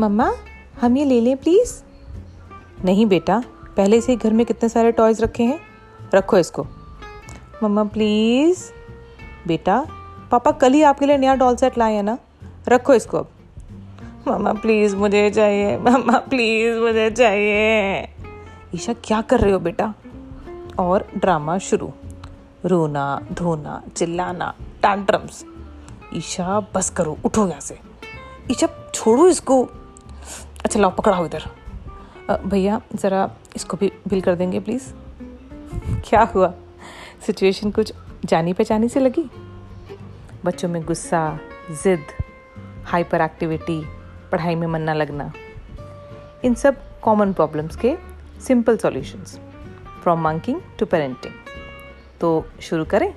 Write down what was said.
मम्मा, हम ये ले लें प्लीज़ नहीं बेटा, पहले से ही घर में कितने सारे टॉयज़ रखे हैं। रखो इसको। मम्मा प्लीज़ बेटा, पापा कल ही आपके लिए नया डॉल सेट लाए हैं ना? रखो इसको अब। मम्मा प्लीज़ मुझे चाहिए। मम्मा प्लीज़ मुझे चाहिए। ईशा, क्या कर रहे हो बेटा? और ड्रामा शुरू। रोना, धोना, चिल्लाना टैंट्रम्स ईशा, बस करो, उठो यहाँ से। ईशा, छोड़ो इसको। अच्छा लाओ पकड़ाओ इधर। भैया, ज़रा इसको भी बिल कर देंगे प्लीज़ क्या हुआ? सिचुएशन कुछ जानी पहचानी से लगी? बच्चों में गुस्सा, ज़िद हाइपर एक्टिविटी पढ़ाई में मन ना लगना। इन सब कॉमन प्रॉब्लम्स के simple solutions from mucking to parenting तो शुरू करें।